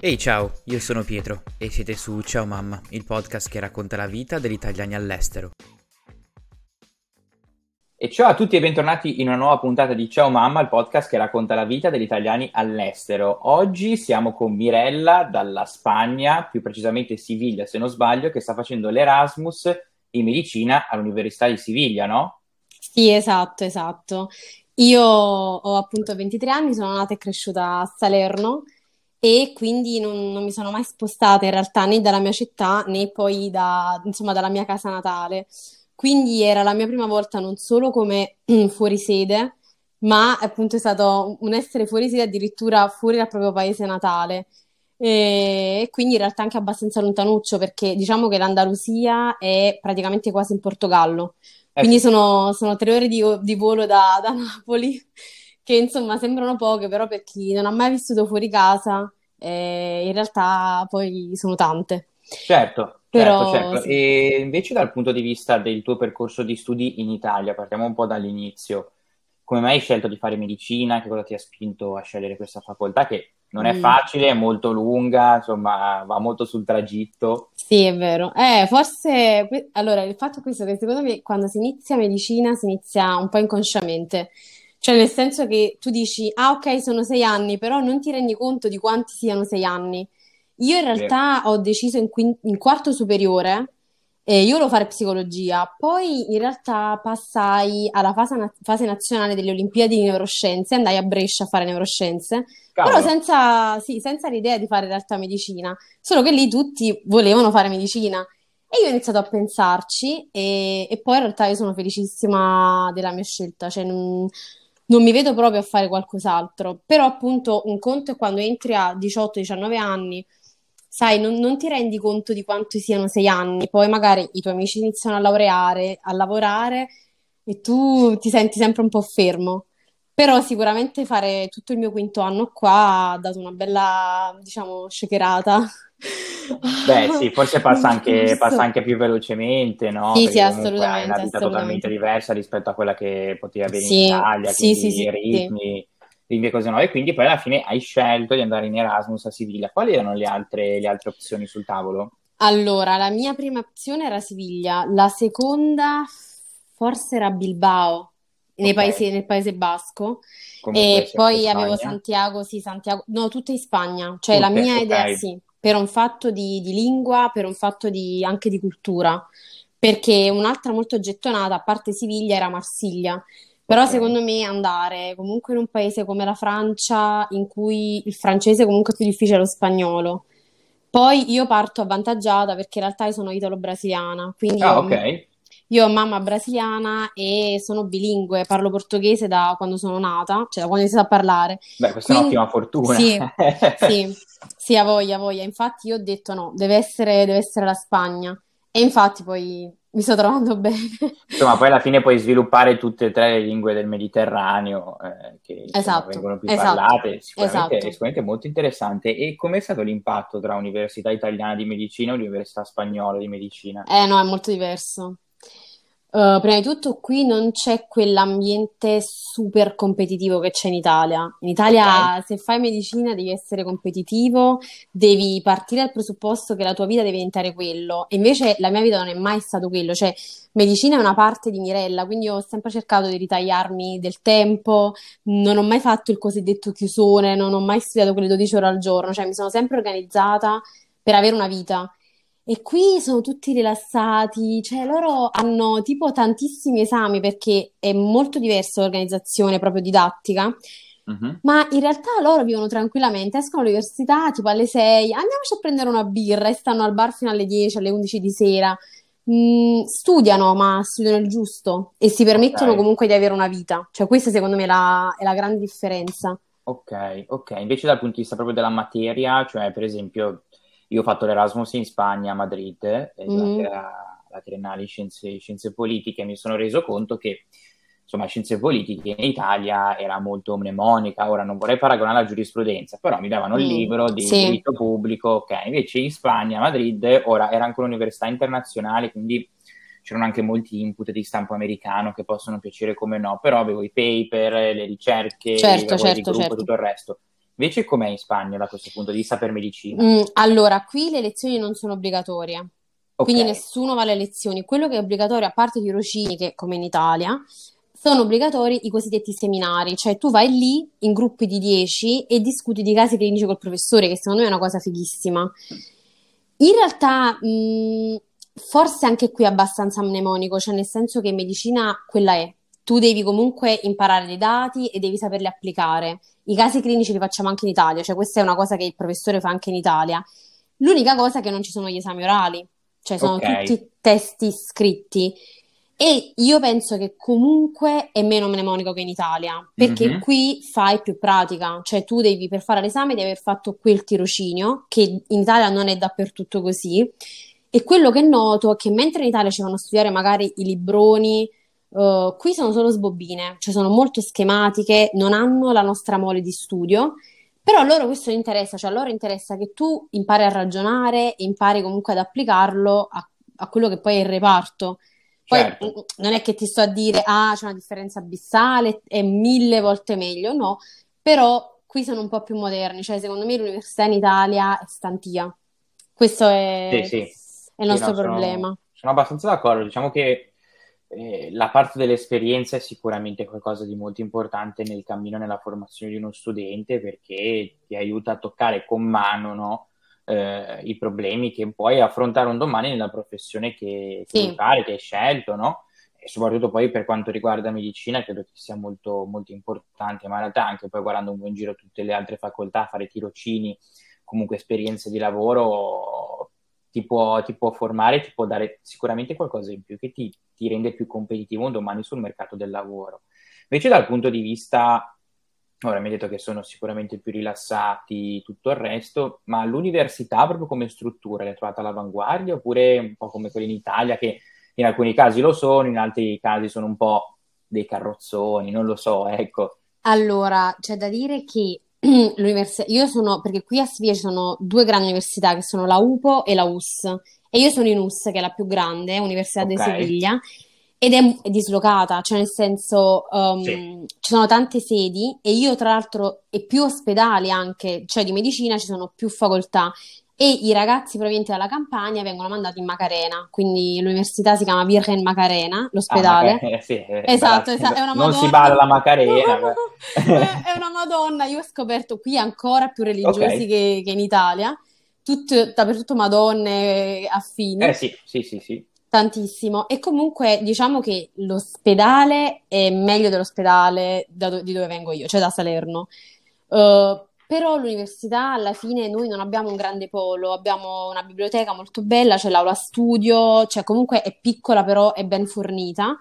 Ehi ciao, io sono Pietro e siete su Ciao Mamma, il podcast che racconta la vita degli italiani all'estero. E ciao a tutti e bentornati in una nuova puntata di Ciao Mamma, il podcast che racconta la vita degli italiani all'estero. Oggi siamo con Mirella dalla Spagna, più precisamente Siviglia se non sbaglio, che sta facendo l'Erasmus in medicina all'Università di Siviglia, no? Sì, esatto, esatto. Io ho appunto 23 anni, sono nata e cresciuta a Salerno e quindi non, non mi sono mai spostata in realtà né dalla mia città né poi da, insomma, dalla mia casa natale. Quindi era la mia prima volta non solo come fuori sede, ma appunto è stato un essere fuori sede addirittura fuori dal proprio paese natale. E quindi in realtà anche abbastanza lontanuccio perché diciamo che l'Andalusia è praticamente quasi in Portogallo. Eh Quindi sono, sono tre ore di, di volo da, da Napoli, che insomma sembrano poche, però per chi non ha mai vissuto fuori casa, eh, in realtà poi sono tante. Certo, certo, Però certo. sì. E invece dal punto di vista del tuo percorso di studi in Italia, partiamo un po' dall'inizio. Come mai hai scelto di fare medicina? Che cosa ti ha spinto a scegliere questa facoltà che non è Mm. facile, è molto lunga, insomma, va molto sul tragitto. Sì, è vero. Eh, forse, allora, il fatto è questo, che secondo me quando si inizia medicina si inizia un po' inconsciamente, cioè nel senso che tu dici, ah ok, sono sei anni, però non ti rendi conto di quanti siano sei anni. Io in realtà ho deciso in, quin- in quarto superiore, e io volevo fare psicologia, poi in realtà passai alla fase, na- fase nazionale delle Olimpiadi di neuroscienze, andai a Brescia a fare neuroscienze, però Cavolo, senza, sì, senza l'idea di fare in realtà medicina. Solo che lì tutti volevano fare medicina. E io ho iniziato a pensarci e, e poi in realtà io sono felicissima della mia scelta, cioè non, non mi vedo proprio a fare qualcos'altro, però appunto un conto è quando entri a 18-19 anni, sai, non, non ti rendi conto di quanto siano sei anni, poi magari i tuoi amici iniziano a laureare, a lavorare e tu ti senti sempre un po' fermo. Però sicuramente fare tutto il mio quinto anno qua ha dato una bella, diciamo, shakerata Beh, sì, forse passa anche, passa anche più velocemente, no? Sì, sì, comunque hai una assolutamente, vita totalmente assolutamente. diversa rispetto a quella che potevi avere in Sì, Italia, sì, sì, sì, sì. ritmi, ritmi e cose nuove. E quindi poi alla fine hai scelto di andare in Erasmus a Siviglia. Quali erano le altre, le altre opzioni sul tavolo? Allora, la mia prima opzione era Siviglia, la seconda forse era Bilbao, nei Ok, paesi- nel Paese Basco, comunque e poi avevo. Santiago, sì, Santiago, no, tutte in Spagna, cioè la Tutte, mia idea ok, sì, per un fatto di, di lingua, per un fatto di, anche di cultura, perché un'altra molto gettonata, a parte Siviglia, era Marsiglia. Però ok. secondo me andare comunque in un paese come la Francia, in cui il francese comunque è più difficile dello spagnolo. Poi io parto avvantaggiata perché in realtà io sono italo-brasiliana, quindi Ah, io, ok. Io ho mamma brasiliana e sono bilingue, parlo portoghese da quando sono nata, cioè da quando ho iniziato a parlare. Beh, questa è Quindi un'ottima fortuna. sì, sì, sì, a voglia, a voglia. Infatti io ho detto no, deve essere, deve essere la Spagna. E infatti poi mi sto trovando bene. Insomma, poi alla fine puoi sviluppare tutte e tre le lingue del Mediterraneo, eh, che insomma Esatto, vengono più esatto, parlate, sicuramente, è esatto. sicuramente molto interessante. E com'è stato l'impatto tra Università Italiana di Medicina e Università Spagnola di Medicina? Eh no, è molto diverso. Uh, prima di tutto, qui non c'è quell'ambiente super competitivo che c'è in Italia. In Italia, se fai medicina, devi essere competitivo, devi partire dal presupposto che la tua vita deve diventare quello. E invece la mia vita non è mai stato quello. Cioè, medicina è una parte di Mirella, quindi ho sempre cercato di ritagliarmi del tempo, non ho mai fatto il cosiddetto chiusone, non ho mai studiato quelle 12 ore al giorno, cioè mi sono sempre organizzata per avere una vita. E qui sono tutti rilassati, cioè loro hanno tipo tantissimi esami perché è molto diversa l'organizzazione proprio didattica, Mhm. ma in realtà loro vivono tranquillamente, escono all'università tipo alle 6, andiamoci a prendere una birra e stanno al bar fino alle 10, alle 11 di sera. Mm, studiano, ma studiano il giusto e si permettono Ok. comunque di avere una vita. Cioè questa secondo me è la, è la grande differenza. Ok, ok. Invece dal punto di vista proprio della materia, cioè per esempio io ho fatto l'Erasmus in Spagna, a Madrid, eh, durante Mhm. la, la triennale scienze, scienze politiche, mi sono reso conto che insomma, scienze politiche in Italia era molto mnemonica, ora non vorrei paragonare alla giurisprudenza, però mi davano il Mm, libro di sì, diritto pubblico, ok, invece in Spagna, a Madrid, ora era anche un'università internazionale, quindi c'erano anche molti input di stampo americano che possono piacere come no, però avevo i paper, le ricerche, i certo, di certo, gruppo e certo. tutto il resto. Invece com'è in Spagna da questo punto di vista per medicina? Mm, allora, qui le lezioni non sono obbligatorie, quindi Ok, nessuno va alle lezioni. Quello che è obbligatorio, a parte i tirocini, che come in Italia, sono obbligatori i cosiddetti seminari, cioè tu vai lì in gruppi di 10 e discuti di casi clinici col professore, che secondo me è una cosa fighissima. In realtà, mh, forse anche qui è abbastanza mnemonico, cioè nel senso che medicina quella è. Tu devi comunque imparare dei dati e devi saperli applicare. I casi clinici li facciamo anche in Italia, cioè questa è una cosa che il professore fa anche in Italia. L'unica cosa è che non ci sono gli esami orali, cioè sono ok. tutti testi scritti. E io penso che comunque è meno mnemonico che in Italia, perché Mhm. qui fai più pratica, cioè tu devi per fare l'esame di aver fatto quel tirocinio, che in Italia non è dappertutto così. E quello che noto è che mentre in Italia ci vanno a studiare magari i libroni, eh, qui sono solo sbobbine, cioè sono molto schematiche, non hanno la nostra mole di studio, però a loro questo interessa, cioè a loro interessa che tu impari a ragionare e impari comunque ad applicarlo a, a quello che poi è il reparto. Poi Certo. non è che ti sto a dire, ah, c'è una differenza abissale, è mille volte meglio, no, però qui sono un po' più moderni, cioè secondo me l'università in Italia è stantia. Questo Sì, è, sì, è il sì, nostro no, sono, problema. sono abbastanza d'accordo. Diciamo che eh, la parte dell'esperienza è sicuramente qualcosa di molto importante nel cammino, nella formazione di uno studente, perché ti aiuta a toccare con mano, no, eh, i problemi che puoi affrontare un domani nella professione che, che vuoi Sì, fare, che hai scelto, no? E soprattutto poi per quanto riguarda medicina, credo che sia molto, molto importante, ma in realtà anche poi guardando un po' in giro tutte le altre facoltà, fare tirocini, comunque esperienze di lavoro, ti può, ti può formare, ti può dare sicuramente qualcosa in più che ti, ti rende più competitivo un domani sul mercato del lavoro. Invece dal punto di vista, ora mi hai detto che sono sicuramente più rilassati, tutto il resto, ma l'università proprio come struttura l'hai trovata all'avanguardia oppure un po' come quelle in Italia che in alcuni casi lo sono, in altri casi sono un po' dei carrozzoni, non lo so, ecco. Allora, c'è da dire che l'università, io sono, perché qui a Siviglia ci sono due grandi università che sono la UPO e la US, e io sono in US, che è la più grande, Università di Ok, Siviglia, ed è, dislocata, cioè nel senso sì, um, ci sono tante sedi e io tra l'altro e più ospedali anche, cioè di medicina ci sono più facoltà e i ragazzi provenienti dalla Campania vengono mandati in Macarena, quindi l'università si chiama Virgen Macarena, ah, l'ospedale. Macarena, sì, eh, Esatto, balla- esa- è una non si Madonna. balla la Macarena. È è una Madonna. Io ho scoperto qui ancora più religiosi Ok, che, che in Italia, Tutto- dappertutto Madonne eh affini, sì, sì, sì, sì. tantissimo. E comunque diciamo che l'ospedale è meglio dell'ospedale da do- di dove vengo io, cioè da Salerno. Eh, però l'università alla fine noi non abbiamo un grande polo, abbiamo una biblioteca molto bella, c'è l'aula studio, cioè comunque è piccola però è ben fornita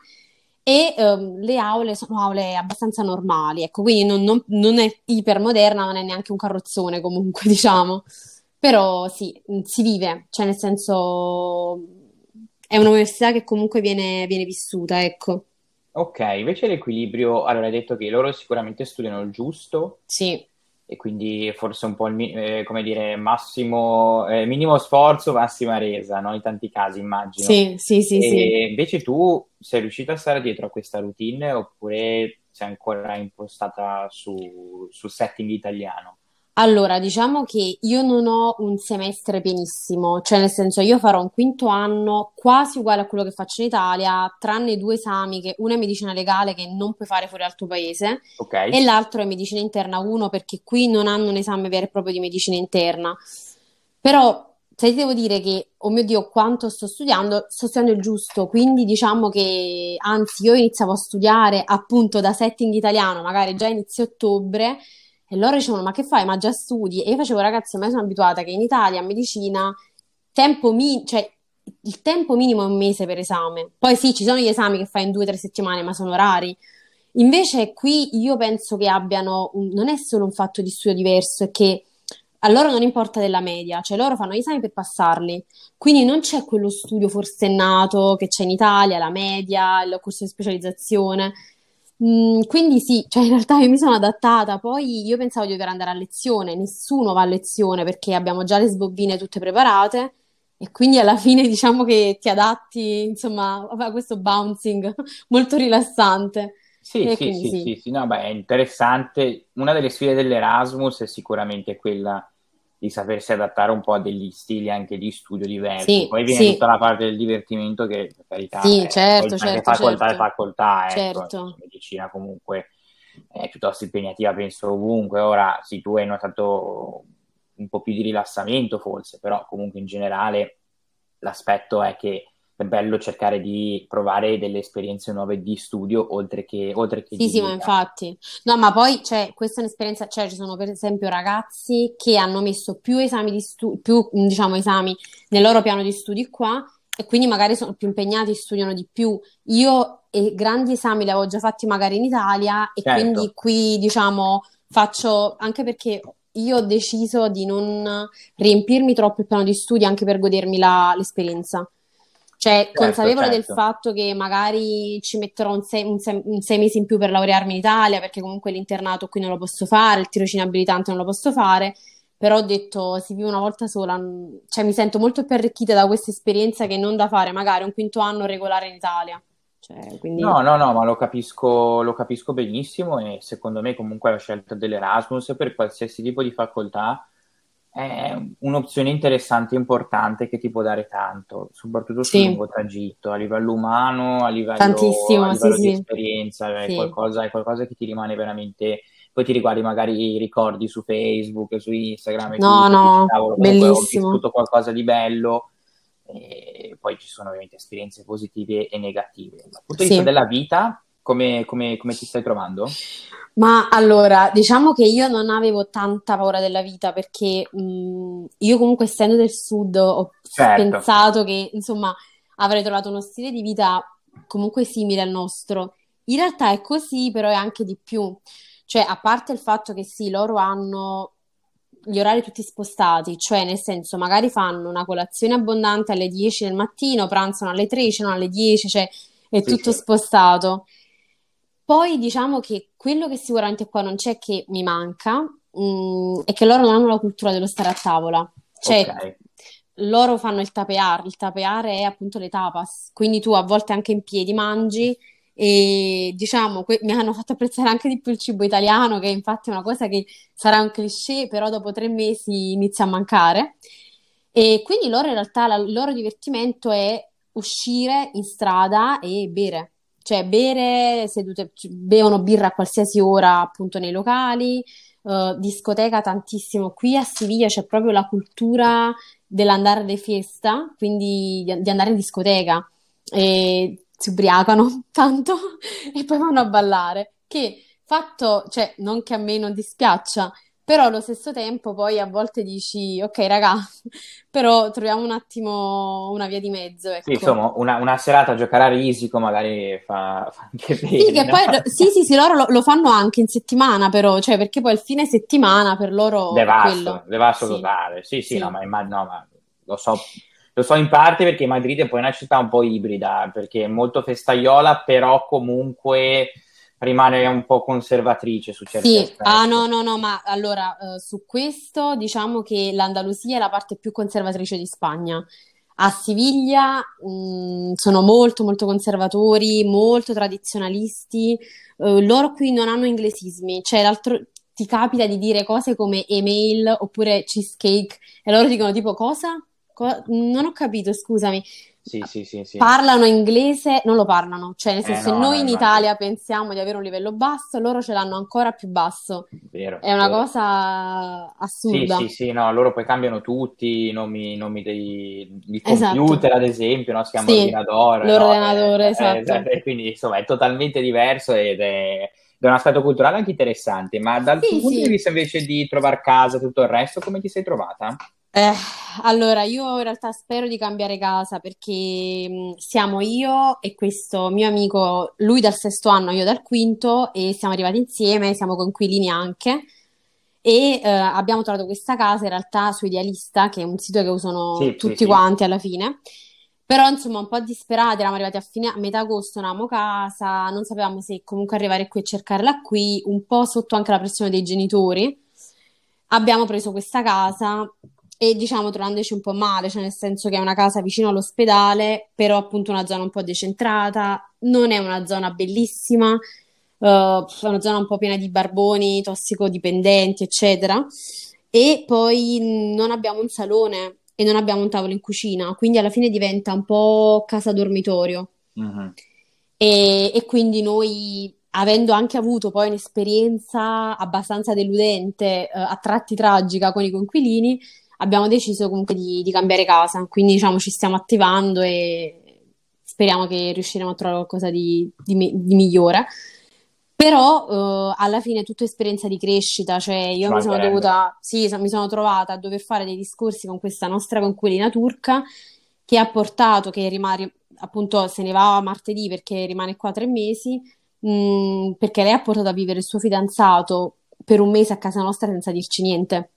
e ehm, le aule sono aule abbastanza normali, ecco, quindi non, non- non è ipermoderna, non è neanche un carrozzone comunque, diciamo. Però sì, mh, si vive, cioè nel senso è un'università che comunque viene, viene vissuta, ecco. Ok, invece l'equilibrio, allora hai detto che loro sicuramente studiano il giusto Sì, e quindi forse un po' il, eh, come dire, massimo, eh, minimo sforzo, massima resa, no? In tanti casi immagino. sì, sì, sì, sì. E invece tu sei riuscita a stare dietro a questa routine oppure sei ancora impostata su, su setting italiano? Allora, diciamo che io non ho un semestre pienissimo, cioè nel senso io farò un quinto anno quasi uguale a quello che faccio in Italia, tranne due esami, che uno è medicina legale che non puoi fare fuori dal tuo paese Ok? e l'altro è medicina interna 1 perché qui non hanno un esame vero e proprio di medicina interna. Però se ti devo dire che, oh mio Dio, quanto sto studiando, sto studiando il giusto, quindi diciamo che anzi io iniziavo a studiare appunto da setting italiano, magari già inizio ottobre, e loro dicevano, ma che fai? Ma già studi? E io facevo, ragazzi, ormai sono abituata che in Italia a medicina tempo mi- cioè, il tempo minimo è un mese per esame. Poi sì, ci sono gli esami che fai in due o tre settimane, ma sono rari. Invece qui io penso che abbiano, un- non è solo un fatto di studio diverso, è che a loro non importa della media, cioè loro fanno gli esami per passarli. Quindi non c'è quello studio forsennato che c'è in Italia, la media, il corso di specializzazione. Mm, quindi sì, cioè in realtà io mi sono adattata, poi io pensavo di dover andare a lezione, nessuno va a lezione perché abbiamo già le sbobbine tutte preparate e quindi alla fine diciamo che ti adatti, insomma, a questo bouncing molto rilassante. Sì, sì, sì. sì, sì, no, beh, è interessante. Una delle sfide dell'Erasmus è sicuramente quella di sapersi adattare un po' a degli stili anche di studio diversi. Sì, Poi viene sì. tutta la parte del divertimento che, per carità, Sì, è, certo, poi perché certo, facoltà è certo. facoltà, ecco, Certo. medicina comunque è piuttosto impegnativa, penso ovunque. Ora, sì, tu hai notato un po' più di rilassamento forse, però comunque in generale l'aspetto è che è bello cercare di provare delle esperienze nuove di studio oltre che, oltre che Sì, sì, ma vita. infatti. No, ma poi, cioè, questa è un'esperienza, cioè, ci sono per esempio ragazzi che hanno messo più esami di studio, più, diciamo, esami nel loro piano di studi qua e quindi magari sono più impegnati, studiano di più. Io eh, grandi esami li avevo già fatti magari in Italia e Certo. quindi qui, diciamo, faccio, anche perché io ho deciso di non riempirmi troppo il piano di studi anche per godermi la- l'esperienza. Cioè, Certo, consapevole del certo. fatto che magari ci metterò un sei, un sei- un sei mesi in più per laurearmi in Italia, perché comunque l'internato qui non lo posso fare, il tirocinio abilitante non lo posso fare, però ho detto si vive una volta sola, cioè mi sento molto più arricchita da questa esperienza che non da fare magari un quinto anno regolare in Italia. Cioè, quindi No, no, no, ma lo capisco, lo capisco benissimo e secondo me comunque la scelta dell'Erasmus per qualsiasi tipo di facoltà è un'opzione interessante e importante che ti può dare tanto, soprattutto sul sì, lungo tragitto, a livello umano, a livello, a tantissimo, sì, livello di sì, esperienza, è qualcosa, è qualcosa che ti rimane veramente, poi ti riguardi magari i ricordi su Facebook, su Instagram e no, tutto, dici no, cavolo, ho bellissimo, vissuto qualcosa di bello e poi ci sono ovviamente esperienze positive e negative. Dal punto di vista della vita, come, come- come ti stai trovando? Ma allora, diciamo che io non avevo tanta paura della vita perché mh, io comunque essendo del sud ho Certo, pensato che insomma avrei trovato uno stile di vita comunque simile al nostro. In realtà è così, però è anche di più. Cioè, a parte il fatto che sì, loro hanno gli orari tutti spostati, cioè nel senso magari fanno una colazione abbondante alle 10 del mattino, pranzano alle 3, cenano alle 10, cioè è sì, tutto sì, spostato. Poi diciamo che quello che sicuramente qua non c'è che mi manca, mh, è che loro non hanno la cultura dello stare a tavola. Cioè, ok, loro fanno il tapear, il tapear è appunto le tapas, quindi tu a volte anche in piedi mangi e diciamo, que- mi hanno fatto apprezzare anche di più il cibo italiano, che infatti è una cosa che sarà un cliché, però dopo tre mesi inizia a mancare. E quindi loro in realtà la- il loro divertimento è uscire in strada e bere, cioè bere sedute, bevono birra a qualsiasi ora appunto nei locali, eh, discoteca tantissimo. Qui a Siviglia c'è proprio la cultura dell'andare di fiesta, quindi di, di andare in discoteca e si ubriacano tanto e poi vanno a ballare, che fatto, cioè non che a me non dispiaccia, però allo stesso tempo poi a volte dici, ok raga, però troviamo un attimo una via di mezzo, sì, ecco. insomma, una, una serata a giocare a risico magari fa, fa anche Sì, bene, che no? poi sì, sì, sì, loro lo, lo fanno anche in settimana, però, cioè perché poi il fine settimana per loro Devasto, devasto Sì, totale. Sì, sì, no, sì, ma, imma- no, ma lo so, lo so in parte perché Madrid è poi una città un po' ibrida, perché è molto festaiola, però comunque rimane un po' conservatrice su certi Sì, ah aspetti. no, no, no, ma allora eh, su questo diciamo che l'Andalusia è la parte più conservatrice di Spagna. A Siviglia mh, sono molto, molto conservatori, molto tradizionalisti. Eh, loro qui non hanno inglesismi, cioè l'altro ti capita di dire cose come email oppure cheesecake e loro dicono tipo cosa? Co- non ho capito, scusami. Sì, sì, sì, sì. Parlano inglese, non lo parlano, cioè nel Eh senso se no, noi no, in. Italia pensiamo di avere un livello basso, loro ce l'hanno ancora più basso. Vero, È una vero. cosa Sì, assurda. sì, sì, no, loro poi cambiano tutti i nomi, nomi dei, di Esatto. computer, ad esempio, no? Si chiama Sì, ordinatore, no? l'ordinatore, Eh, eh, esatto. eh, quindi insomma è totalmente diverso ed è, è un aspetto culturale anche interessante. Ma dal tuo Sì, punto di sì. vista invece di trovare casa e tutto il resto, come ti sei trovata? Eh, allora, io in realtà spero di cambiare casa perché mh, siamo io e questo mio amico, lui dal sesto anno, io dal quinto, e siamo arrivati insieme, siamo coinquilini anche. E eh, abbiamo trovato questa casa in realtà su Idealista, che è un sito che usano Sì, sì, tutti sì. quanti alla fine. Però insomma, un po' disperati, eravamo arrivati a, fine, a metà agosto, non avevamo casa, non sapevamo se comunque arrivare qui e cercarla qui, un po' sotto anche la pressione dei genitori. Abbiamo preso questa casa e diciamo trovandoci un po' male, cioè nel senso che è una casa vicino all'ospedale, però appunto una zona un po' decentrata, non è una zona bellissima, uh, è una zona un po' piena di barboni, tossicodipendenti, eccetera. E poi non abbiamo un salone e non abbiamo un tavolo in cucina, quindi alla fine diventa un po' casa dormitorio. Mm-hmm. E, e quindi noi avendo anche avuto poi un'esperienza abbastanza deludente, eh, a tratti tragica con i conquilini, abbiamo deciso comunque di, di, cambiare casa. Quindi diciamo ci stiamo attivando e speriamo che riusciremo a trovare qualcosa di, di, di migliore. Però eh, alla fine è tutta esperienza di crescita, cioè io mi sono dovuta, sì, mi sono trovata a dover fare dei discorsi con questa nostra conquilina turca che ha portato, che rimane, appunto se ne va martedì perché rimane qua tre mesi, mh, mm, perché lei ha portato a vivere il suo fidanzato per un mese a casa nostra senza dirci niente.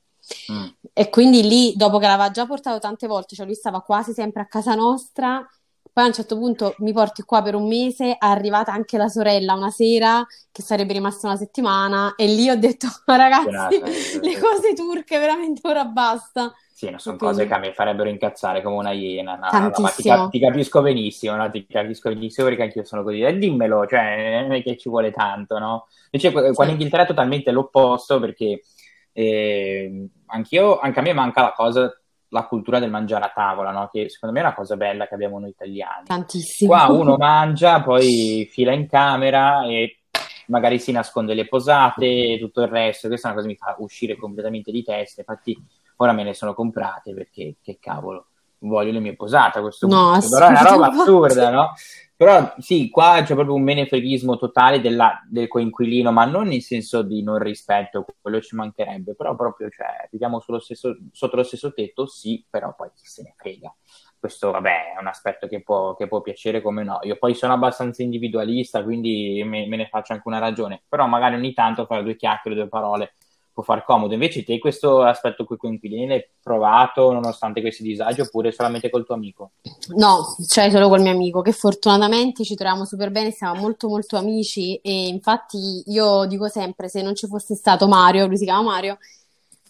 Mm. E quindi lì, dopo che l'aveva già portato tante volte, cioè lui stava quasi sempre a casa nostra, poi a un certo punto mi porti qua per un mese, è arrivata anche la sorella una sera, che sarebbe rimasta una settimana, e lì ho detto, ragazzi, le cose turche veramente ora basta. Sì, non sono cose che a me farebbero incazzare come una iena. No, no, ma ti, ti, capisco benissimo, no? ti capisco benissimo perché anch'io sono così. E dimmelo, cioè, non è che ci vuole tanto, no? Invece qua in Inghilterra è totalmente l'opposto perché eh, anch'io, anche a me manca la cosa, la cultura del mangiare a tavola, no? Che secondo me è una cosa bella che abbiamo noi italiani. Tantissimo. Qua uno mangia, poi fila in camera e magari si nasconde le posate e tutto il resto. Questa è una cosa che mi fa uscire completamente di testa. Infatti ora me ne sono comprate perché che cavolo, voglio le mie posate a questo no, punto. Però è una roba assurda, no? Però sì, qua c'è proprio un menefreghismo totale della, del coinquilino, ma non nel senso di non rispetto, quello ci mancherebbe, però proprio, cioè, viviamo stesso, sotto lo stesso tetto, sì, però poi chi se ne frega. Questo, vabbè, è un aspetto che può, che può piacere come no. Io poi sono abbastanza individualista, quindi me, me ne faccio anche una ragione, però magari ogni tanto fare due chiacchiere, due parole può far comodo. Invece te questo aspetto qui coinquilini l'hai provato nonostante questi disagi oppure solamente col tuo amico? No, cioè solo col mio amico che fortunatamente ci troviamo super bene, siamo molto molto amici e infatti io dico sempre se non ci fosse stato Mario, lui si chiama Mario,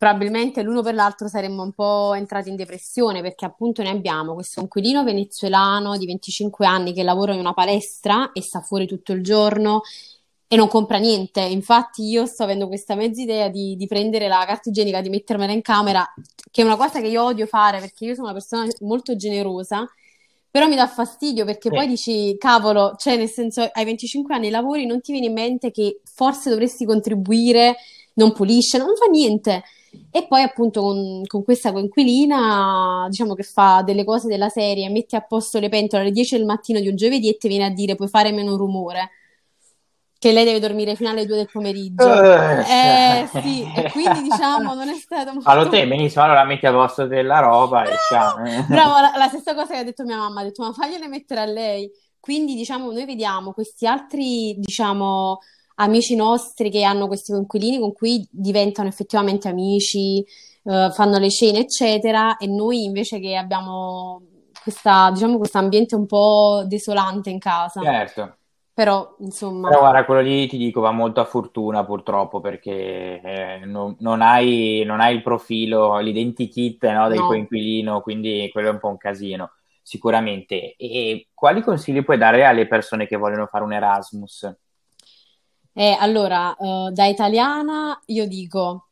probabilmente l'uno per l'altro saremmo un po' entrati in depressione perché appunto noi abbiamo questo inquilino venezuelano di 25 anni che lavora in una palestra e sta fuori tutto il giorno e non compra niente. Infatti, io sto avendo questa mezza idea di, di, prendere la carta igienica, di mettermela in camera, che è una cosa che io odio fare perché io sono una persona molto generosa. Però mi dà fastidio perché sì. poi dici, cavolo, cioè nel senso, hai 25 anni, lavori, non ti viene in mente che forse dovresti contribuire, non pulisce, non fa niente. E poi appunto con, con, questa coinquilina, diciamo che fa delle cose della serie, metti a posto le pentole alle 10 del mattino di un giovedì e ti viene a dire puoi fare meno rumore che lei deve dormire fino alle 2 del pomeriggio. Uh, eh sì, e quindi diciamo non è stato molto... Fallo te, benissimo, allora metti a posto della roba e ciao. Bravo, la, la, stessa cosa che ha detto mia mamma, ha detto ma fagliele mettere a lei. Quindi diciamo noi vediamo questi altri, diciamo, amici nostri che hanno questi coinquilini con cui diventano effettivamente amici, uh, fanno le cene eccetera e noi invece che abbiamo questa, diciamo, questo ambiente un po' desolante in casa. Certo. Però, insomma... Però guarda, quello lì ti dico va molto a fortuna purtroppo perché eh, non, non, hai, non, hai, il profilo, l'identikit no, del no. coinquilino, quindi quello è un po' un casino, sicuramente. E quali consigli puoi dare alle persone che vogliono fare un Erasmus? Eh, allora, uh, da italiana io dico,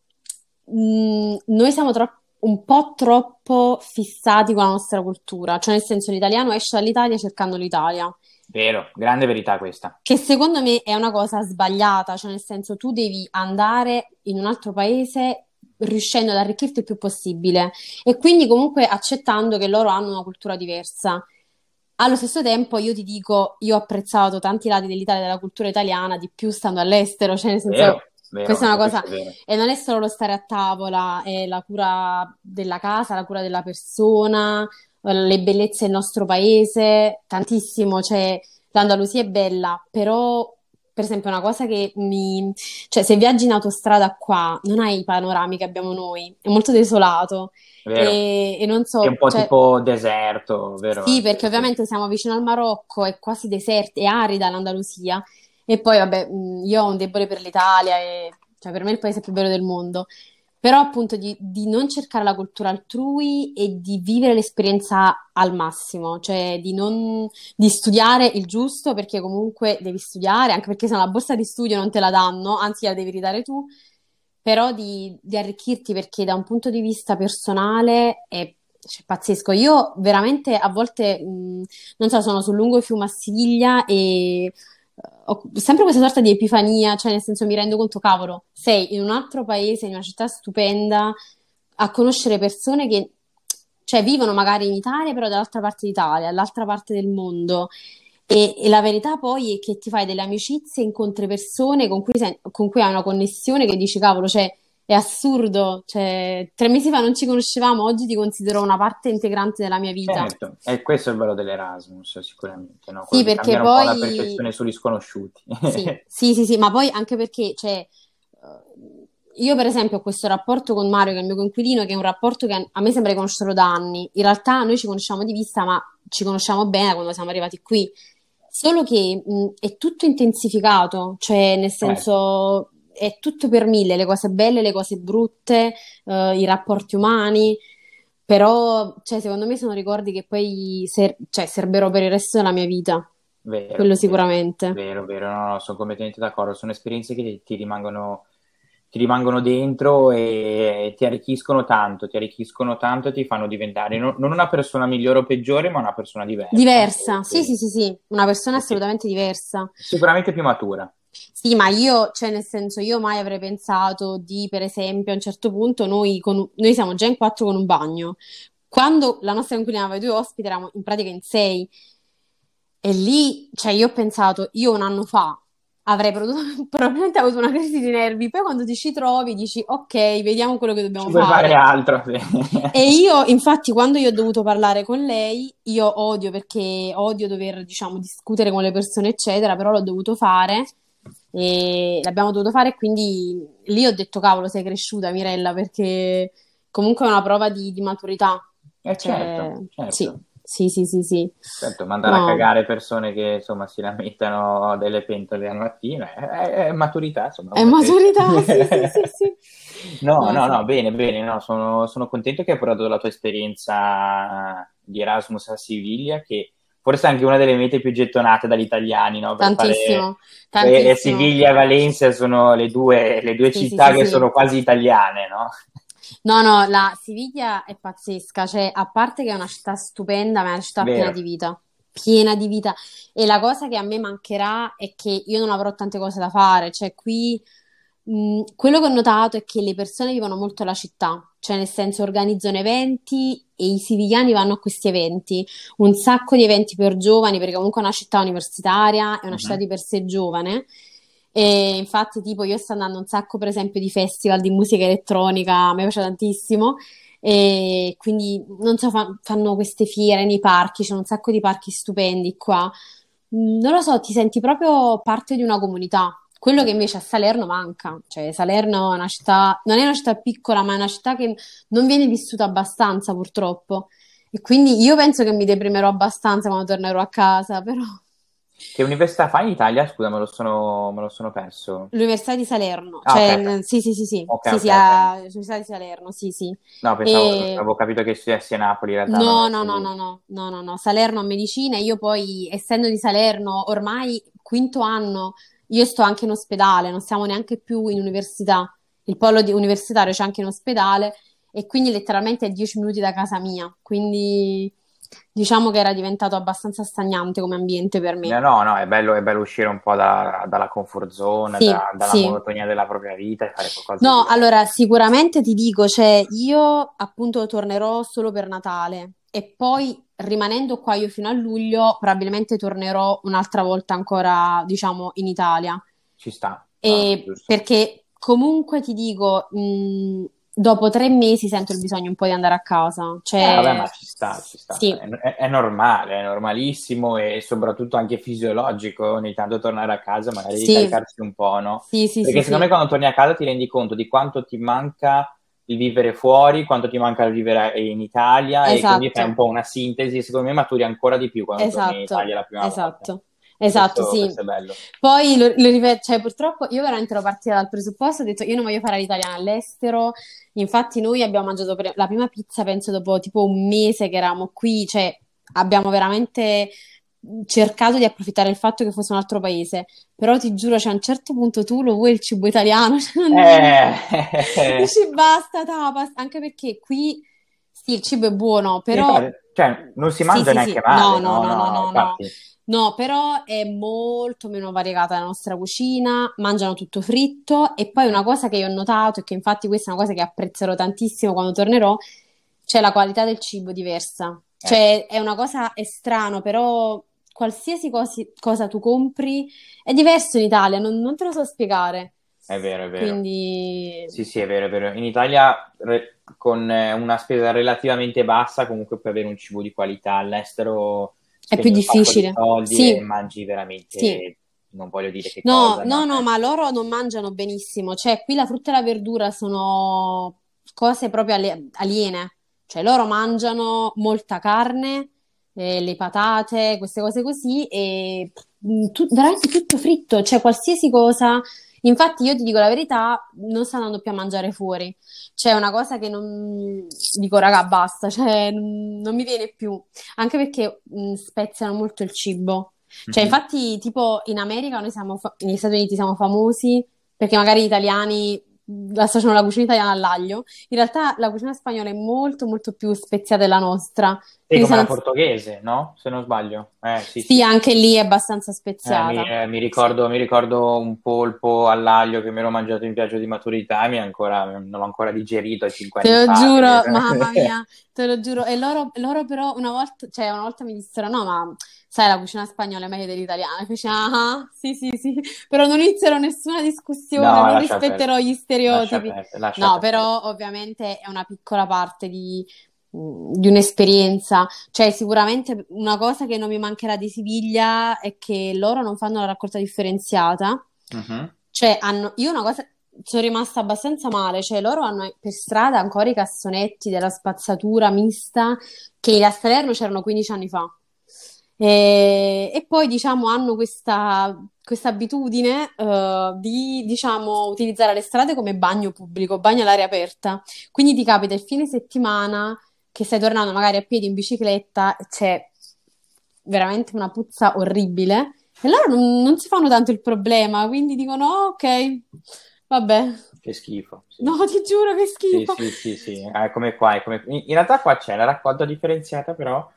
mh, mm, noi siamo troppo un po' troppo fissati con la nostra cultura, cioè nel senso l'italiano esce dall'Italia cercando l'Italia Vero, grande verità questa. Che secondo me è una cosa sbagliata, cioè nel senso tu devi andare in un altro paese riuscendo ad arricchirti il più possibile e quindi comunque accettando che loro hanno una cultura diversa. Allo stesso tempo io ti dico, io ho apprezzato tanti lati dell'Italia, della cultura italiana, di più stando all'estero, cioè nel senso... Vero. Vero, questa è una cosa, è e non è solo lo stare a tavola, è la cura della casa, la cura della persona, le bellezze del nostro paese, tantissimo, cioè l'Andalusia è bella, però per esempio una cosa che mi... cioè se viaggi in autostrada qua non hai i panorami che abbiamo noi, è molto desolato. E, e, non so, è un po' cioè... tipo deserto, vero? Sì, perché ovviamente siamo vicino al Marocco, è quasi deserto, è arida l'Andalusia. E poi, vabbè, io ho un debole per l'Italia, e... cioè per me è il paese più bello del mondo. Però appunto di, di, non cercare la cultura altrui e di vivere l'esperienza al massimo, cioè di, non, di studiare il giusto perché comunque devi studiare, anche perché se no la borsa di studio non te la danno, anzi la devi ridare tu, però di, di arricchirti perché da un punto di vista personale è cioè, pazzesco. Io veramente a volte, mh, non so, sono sul lungo fiume a Siviglia e ho sempre questa sorta di epifania, cioè nel senso mi rendo conto, cavolo, sei in un altro paese, in una città stupenda, a conoscere persone che, cioè, vivono magari in Italia, però dall'altra parte d'Italia, dall'altra parte del mondo. E, e, la verità poi è che ti fai delle amicizie, incontri persone con cui, sei, con cui hai una connessione che dici, cavolo, cioè, è assurdo, cioè, tre mesi fa non ci conoscevamo, oggi ti considero una parte integrante della mia vita. Certo, e questo è il bello dell'Erasmus, sicuramente, no? Sì, perché poi... la percezione sugli sconosciuti. Sì, sì, sì, sì, ma poi anche perché, cioè, io per esempio ho questo rapporto con Mario, che è il mio coinquilino, che è un rapporto che a me sembra di conoscerlo da anni. In realtà noi ci conosciamo di vista, ma ci conosciamo bene quando siamo arrivati qui. Solo che mh, è tutto intensificato, cioè nel senso... Eh è tutto per mille, le cose belle, le cose brutte, uh, i rapporti umani, però cioè, secondo me sono ricordi che poi ser- cioè, servirò per il resto della mia vita. Vero, Quello sicuramente. Vero, vero, no, no, sono completamente d'accordo, sono esperienze che ti, ti rimangono ti rimangono dentro e ti arricchiscono tanto, ti arricchiscono tanto e ti fanno diventare non, non una persona migliore o peggiore, ma una persona diversa. Diversa, sì, sì, sì, sì, una persona assolutamente diversa. Sicuramente più matura. Sì, ma io, cioè nel senso, io mai avrei pensato di, per esempio, a un certo punto noi, con, noi siamo già in quattro con un bagno. Quando la nostra coinquilina aveva due ospiti, eravamo in pratica in sei. E lì, cioè, io ho pensato, io un anno fa avrei prodotto, probabilmente avuto una crisi di nervi. Poi quando ti ci trovi dici, ok, vediamo quello che dobbiamo fare. Fare altro. Sì. E io, infatti, quando io ho dovuto parlare con lei, io odio perché odio dover, diciamo, discutere con le persone, eccetera, però l'ho dovuto fare e l'abbiamo dovuto fare, quindi lì ho detto, cavolo, sei cresciuta Mirella, perché comunque è una prova di, di maturità. Eh certo, cioè, certo. Sì. Sì, sì, sì, sì. Certo, mandare no. a cagare persone che insomma si lamentano delle pentole al mattino è, è, maturità, insomma. È maturità, sì, sì, sì, sì. No, no, no, no, bene, bene, no, sono, sono contento che hai portato la tua esperienza di Erasmus a Siviglia, che forse anche una delle mete più gettonate dagli italiani, no? Tantissimo, fare... tantissimo. Siviglia e Valencia sono le due, le due sì, città sì, che sì, sono quasi italiane, no? No, no, la Siviglia è pazzesca, cioè a parte che è una città stupenda, ma è una città Vero. piena di vita, piena di vita. E la cosa che a me mancherà è che io non avrò tante cose da fare, cioè qui mh, quello che ho notato è che le persone vivono molto la città, cioè nel senso organizzano eventi e i sivigliani vanno a questi eventi, un sacco di eventi per giovani, perché comunque è una città universitaria, è una uh-huh. città di per sé giovane. E infatti, tipo, io sto andando un sacco, per esempio, di festival di musica elettronica, a me piace tantissimo. E quindi, non so, fa- fanno queste fiere nei parchi, c'è un sacco di parchi stupendi qua. Non lo so, ti senti proprio parte di una comunità. Quello che invece a Salerno manca, cioè Salerno è una città, non è una città piccola, ma è una città che non viene vissuta abbastanza purtroppo. E quindi io penso che mi deprimerò abbastanza quando tornerò a casa, però... Che università fai in Italia? Scusa, me lo sono, me lo sono perso. L'Università di Salerno, ah, cioè, okay. sì, sì, sì, sì, okay, sì, okay, l'Università di Salerno, sì, sì. No, pensavo, e... avevo capito che studiassi a Napoli in realtà. No, no, no, no, no, no, no, no, Salerno a medicina, io poi, essendo di Salerno, ormai quinto anno io sto anche in ospedale, non siamo neanche più in università. Il polo universitario c'è anche in ospedale e quindi letteralmente è 10 minuti da casa mia. Quindi diciamo che era diventato abbastanza stagnante come ambiente per me. No, no, è bello, è bello uscire un po' da, dalla comfort zone, sì, da, dalla sì. monotonia della propria vita e fare qualcosa No, di allora sicuramente ti dico, cioè io appunto tornerò solo per Natale e poi rimanendo qua io fino a luglio probabilmente tornerò un'altra volta ancora, diciamo, in Italia. Ci sta. E no, perché comunque ti dico, mh, dopo tre mesi sento il bisogno un po' di andare a casa. Cioè... Eh, vabbè, ma ci sta, ci sta. Sì. È, è, normale, è normalissimo e soprattutto anche fisiologico ogni tanto tornare a casa, magari Sì. ricaricarsi un po', no? Sì, sì, Perché sì, secondo me quando torni a casa ti rendi conto di quanto ti manca il vivere fuori, quanto ti manca il vivere in Italia e quindi Esatto. fai un po' una sintesi secondo me maturi ancora di più quando torni in Esatto, Italia la prima volta. esatto. Esatto, questo, sì. questo. Poi lo, lo ripeto, cioè purtroppo io veramente ero partita dal presupposto, ho detto io non voglio fare l'italiana all'estero, infatti noi abbiamo mangiato pre- la prima pizza penso dopo tipo un mese che eravamo qui, cioè abbiamo veramente cercato di approfittare del fatto che fosse un altro paese, però ti giuro, cioè, a un certo punto tu lo vuoi il cibo italiano, cioè. Eh, dici basta tapas, anche perché qui sì, il cibo è buono, però... Cioè, non si mangia sì, neanche sì. male, No, no, no, no, no, no. No, però è molto meno variegata la nostra cucina, mangiano tutto fritto e poi una cosa che io ho notato e che infatti questa è una cosa che apprezzerò tantissimo quando tornerò, c'è la qualità del cibo diversa. Cioè è una cosa è strano, però qualsiasi cosi- cosa tu compri è diverso in Italia, non, non te lo so spiegare. È vero, è vero. Quindi Sì, sì, è vero, è vero. In Italia re- con eh, una spesa relativamente bassa comunque puoi avere un cibo di qualità. All'estero È più di difficile. soldi Sì. e mangi veramente, Sì. non voglio dire che No, cosa, no, ma- no, ma loro non mangiano benissimo. Cioè, qui la frutta e la verdura sono cose proprio ali- aliene. Cioè, loro mangiano molta carne, eh, le patate, queste cose così, e mm, tu- veramente tutto fritto, cioè qualsiasi cosa. Infatti, io ti dico la verità, non sto andando più a mangiare fuori. C'è una cosa che non dico, raga, basta, cioè non mi viene più. Anche perché mm, speziano molto il cibo. Cioè, Mhm. infatti, tipo in America noi siamo, fa- negli Stati Uniti siamo famosi perché magari gli italiani mh, associano la cucina italiana all'aglio. In realtà la cucina spagnola è molto, molto più speziata della nostra. Sì, Quindi come la portoghese, no? Se non sbaglio. Eh, sì, Sì, sì. anche lì è abbastanza Eh, speziata. mi, eh, mi ricordo, mi ricordo un polpo all'aglio che mi ero mangiato in viaggio di maturità e mi è ancora, non l'ho ancora digerito ai 5 Te anni lo fa. giuro, quindi- mamma mia, te lo giuro. E loro, loro però una volta, cioè una volta mi dissero, no, ma sai, la cucina spagnola è meglio dell'italiana. E feci, ah, sì, sì, sì. Però non inizierò nessuna discussione, No, non lascia rispetterò perdere. gli Lascia stereotipi. perdere, lascia No, perdere. però ovviamente è una piccola parte di, di un'esperienza. Cioè, sicuramente una cosa che non mi mancherà di Siviglia è che loro non fanno la raccolta differenziata. Mhm. Cioè, hanno, io una cosa sono rimasta abbastanza male, cioè loro hanno per strada ancora i cassonetti della spazzatura mista che a Salerno c'erano 15 anni fa. E, e poi, diciamo, hanno questa, questa abitudine eh, di, diciamo, utilizzare le strade come bagno pubblico, bagno all'aria aperta. Quindi ti capita il fine settimana che stai tornando magari a piedi in bicicletta c'è veramente una puzza orribile. E loro non, non si fanno tanto il problema, quindi dicono: "Oh, ok, vabbè. Che schifo. sì. No, ti giuro che Sì, schifo. sì, sì, sì, è come qua, è come- in realtà qua c'è la raccolta differenziata, però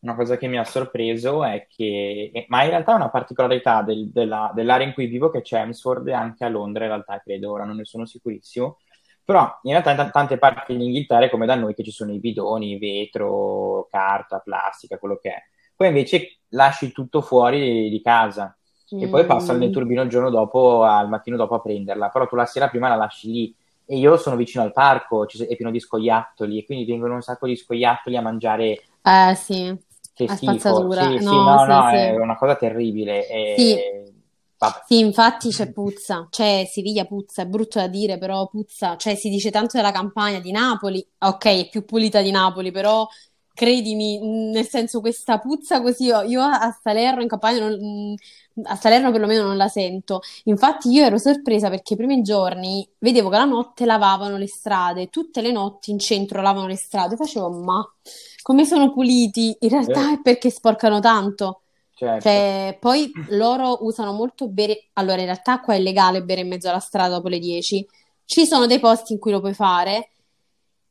una cosa che mi ha sorpreso è che, eh, ma in realtà è una particolarità del- della- dell'area in cui vivo, che c'è Chelmsford e anche a Londra, in realtà credo, ora non ne sono sicurissimo, però in realtà in t- tante parti dell'Inghilterra è come da noi che ci sono i bidoni, vetro, carta, plastica, quello che è. Poi invece lasci tutto fuori di casa e poi passano nel Mm. turbino il giorno dopo, al mattino dopo a prenderla, però tu la sera prima la lasci lì e io sono vicino al parco, è pieno di scoiattoli e quindi vengono un sacco di scoiattoli a mangiare, Eh, sì. Che A schifo, spazzatura. sì, sì, No, no, sì, no, è una cosa terribile e... Sì. Sì, infatti c'è puzza, cioè Siviglia puzza, è brutto da dire, però puzza, cioè si dice tanto della campagna di Napoli, ok, è più pulita di Napoli, però credimi, nel senso questa puzza così, io, io a Salerno in campagna, non- a Salerno perlomeno non la sento, infatti io ero sorpresa perché i primi giorni vedevo che la notte lavavano le strade, tutte le notti in centro lavano le strade, facevo ma come sono puliti, in realtà Eh. è perché sporcano tanto. Certo. Cioè, poi loro usano molto bere. Allora, in realtà qua è legale bere in mezzo alla strada dopo le 10. Ci sono dei posti in cui lo puoi fare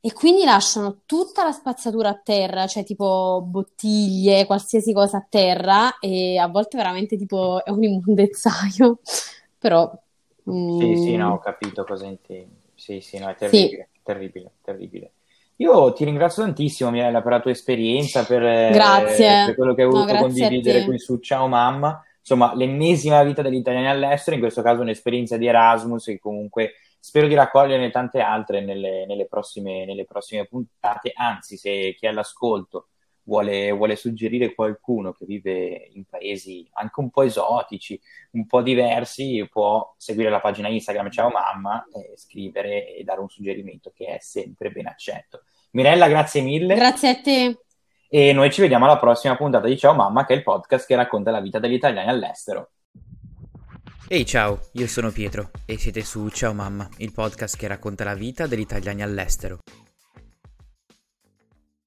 e quindi lasciano tutta la spazzatura a terra, cioè tipo bottiglie, qualsiasi cosa a terra e a volte veramente tipo è un immondezzaio. Però Sì, sì, no, mm, ho capito cosa intendi. Sì, sì, no, è terribile, sì, terribile, terribile. Io ti ringrazio tantissimo, Mirella, per la tua esperienza, per, eh, per quello che hai No, voluto a condividere qui su Ciao Mamma. Insomma, l'ennesima vita degli italiani all'estero, in questo caso un'esperienza di Erasmus e comunque spero di raccoglierne tante altre nelle, nelle prossime, nelle prossime puntate. Anzi, se chi è all'ascolto vuole, vuole suggerire qualcuno che vive in paesi anche un po' esotici, un po' diversi, può seguire la pagina Instagram Ciao Mamma, e scrivere e dare un suggerimento che è sempre ben accetto. Mirella, grazie mille. Grazie a te. E noi ci vediamo alla prossima puntata di Ciao Mamma, che è il podcast che racconta la vita degli italiani all'estero. Ehi ciao, io sono Pietro e siete su Ciao Mamma, il podcast che racconta la vita degli italiani all'estero.